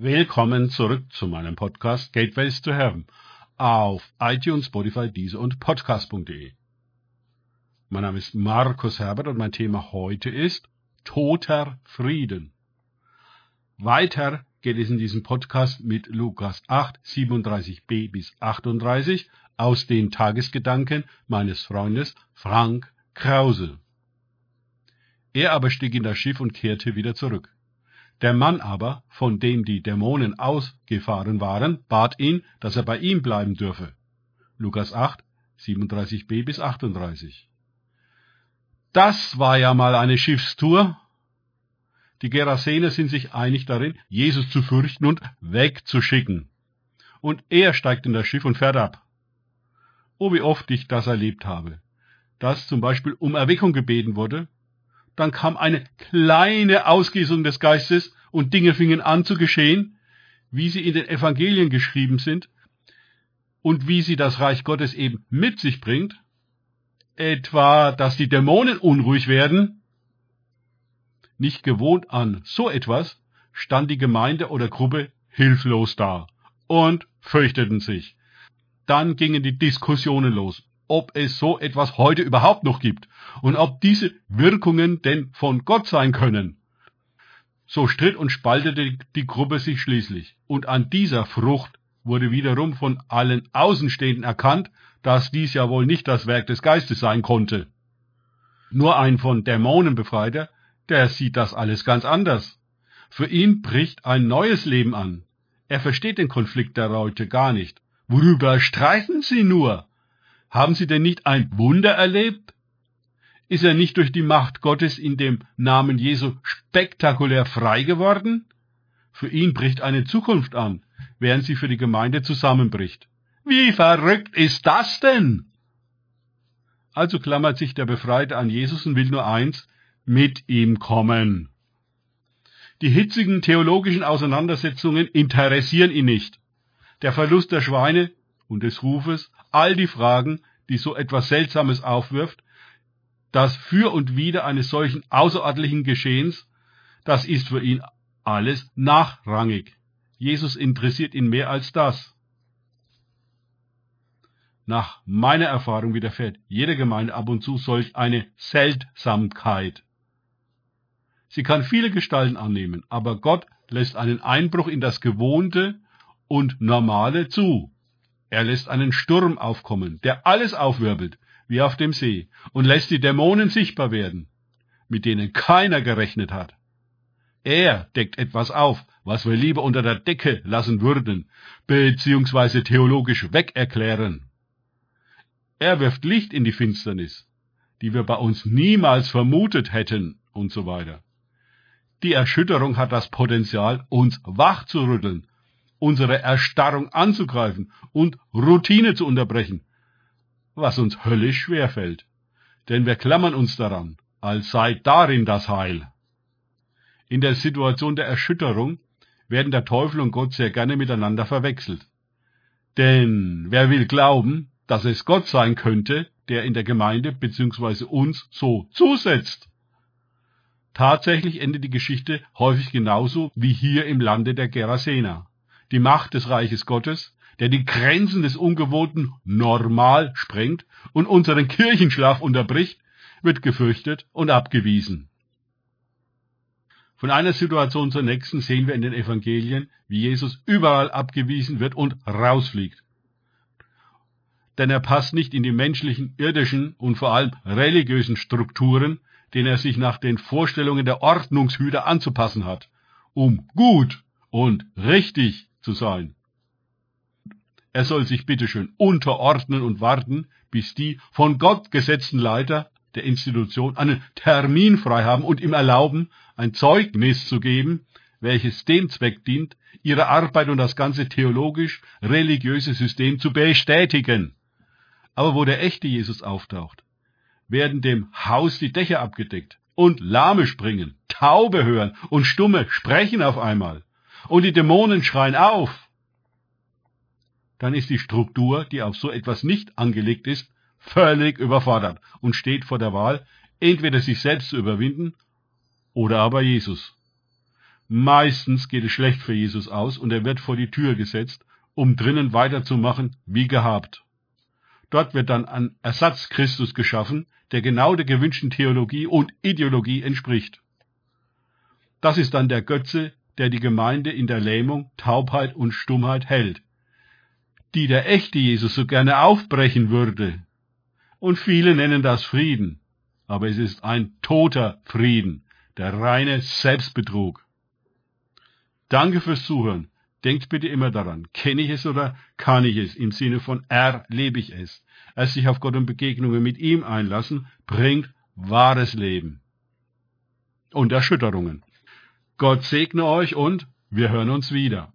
Willkommen zurück zu meinem Podcast Gateways to Heaven auf iTunes, Spotify, Deezer und Podcast.de. Mein Name ist Markus Herbert und mein Thema heute ist Toter Frieden. Weiter geht es in diesem Podcast mit Lukas 8, 37b bis 38 aus den Tagesgedanken meines Freundes Frank Krause. Er aber stieg in das Schiff und kehrte wieder zurück. Der Mann aber, von dem die Dämonen ausgefahren waren, bat ihn, dass er bei ihm bleiben dürfe. Lukas 8, 37b bis 38. Das war ja mal eine Schiffstour. Die Gerasener sind sich einig darin, Jesus zu fürchten und wegzuschicken. Und er steigt in das Schiff und fährt ab. Oh, wie oft ich das erlebt habe. Dass zum Beispiel um Erweckung gebeten wurde dann kam eine kleine Ausgießung des Geistes und Dinge fingen an zu geschehen, wie sie in den Evangelien geschrieben sind und wie sie das Reich Gottes eben mit sich bringt, etwa, dass die Dämonen unruhig werden, nicht gewohnt an so etwas, stand die Gemeinde oder Gruppe hilflos da und fürchteten sich. Dann gingen die Diskussionen los ob es so etwas heute überhaupt noch gibt und ob diese Wirkungen denn von Gott sein können. So stritt und spaltete die Gruppe sich schließlich, und an dieser Frucht wurde wiederum von allen Außenstehenden erkannt, dass dies ja wohl nicht das Werk des Geistes sein konnte. Nur ein von Dämonen befreiter, der sieht das alles ganz anders. Für ihn bricht ein neues Leben an. Er versteht den Konflikt der Leute gar nicht. Worüber streiten sie nur? Haben Sie denn nicht ein Wunder erlebt? Ist er nicht durch die Macht Gottes in dem Namen Jesu spektakulär frei geworden? Für ihn bricht eine Zukunft an, während sie für die Gemeinde zusammenbricht. Wie verrückt ist das denn? Also klammert sich der Befreite an Jesus und will nur eins, mit ihm kommen. Die hitzigen theologischen Auseinandersetzungen interessieren ihn nicht. Der Verlust der Schweine und des Rufes, all die Fragen, die so etwas Seltsames aufwirft, das für und wider eines solchen außerordentlichen Geschehens, das ist für ihn alles nachrangig. Jesus interessiert ihn mehr als das. Nach meiner Erfahrung widerfährt jeder Gemeinde ab und zu solch eine Seltsamkeit. Sie kann viele Gestalten annehmen, aber Gott lässt einen Einbruch in das Gewohnte und Normale zu. Er lässt einen Sturm aufkommen, der alles aufwirbelt, wie auf dem See, und lässt die Dämonen sichtbar werden, mit denen keiner gerechnet hat. Er deckt etwas auf, was wir lieber unter der Decke lassen würden, beziehungsweise theologisch wegerklären. Er wirft Licht in die Finsternis, die wir bei uns niemals vermutet hätten, und so weiter. Die Erschütterung hat das Potenzial, uns wach zu rütteln unsere Erstarrung anzugreifen und Routine zu unterbrechen, was uns höllisch schwer fällt. Denn wir klammern uns daran, als sei darin das Heil. In der Situation der Erschütterung werden der Teufel und Gott sehr gerne miteinander verwechselt. Denn wer will glauben, dass es Gott sein könnte, der in der Gemeinde bzw. uns so zusetzt? Tatsächlich endet die Geschichte häufig genauso wie hier im Lande der Gerasena die Macht des Reiches Gottes, der die Grenzen des ungewohnten Normal sprengt und unseren Kirchenschlaf unterbricht, wird gefürchtet und abgewiesen. Von einer Situation zur nächsten sehen wir in den Evangelien, wie Jesus überall abgewiesen wird und rausfliegt. Denn er passt nicht in die menschlichen, irdischen und vor allem religiösen Strukturen, denen er sich nach den Vorstellungen der Ordnungshüter anzupassen hat, um gut und richtig zu sein. Er soll sich bitteschön unterordnen und warten, bis die von Gott gesetzten Leiter der Institution einen Termin frei haben und ihm erlauben, ein Zeugnis zu geben, welches dem Zweck dient, ihre Arbeit und das ganze theologisch-religiöse System zu bestätigen. Aber wo der echte Jesus auftaucht, werden dem Haus die Dächer abgedeckt und Lahme springen, Taube hören und Stumme sprechen auf einmal und die Dämonen schreien auf, dann ist die Struktur, die auf so etwas nicht angelegt ist, völlig überfordert und steht vor der Wahl, entweder sich selbst zu überwinden oder aber Jesus. Meistens geht es schlecht für Jesus aus und er wird vor die Tür gesetzt, um drinnen weiterzumachen wie gehabt. Dort wird dann ein Ersatz Christus geschaffen, der genau der gewünschten Theologie und Ideologie entspricht. Das ist dann der Götze, der die Gemeinde in der Lähmung, Taubheit und Stummheit hält, die der echte Jesus so gerne aufbrechen würde. Und viele nennen das Frieden, aber es ist ein toter Frieden, der reine Selbstbetrug. Danke fürs Zuhören. Denkt bitte immer daran, kenne ich es oder kann ich es? Im Sinne von erlebe ich es. Es sich auf Gott und Begegnungen mit ihm einlassen, bringt wahres Leben. Und Erschütterungen. Gott segne euch und wir hören uns wieder.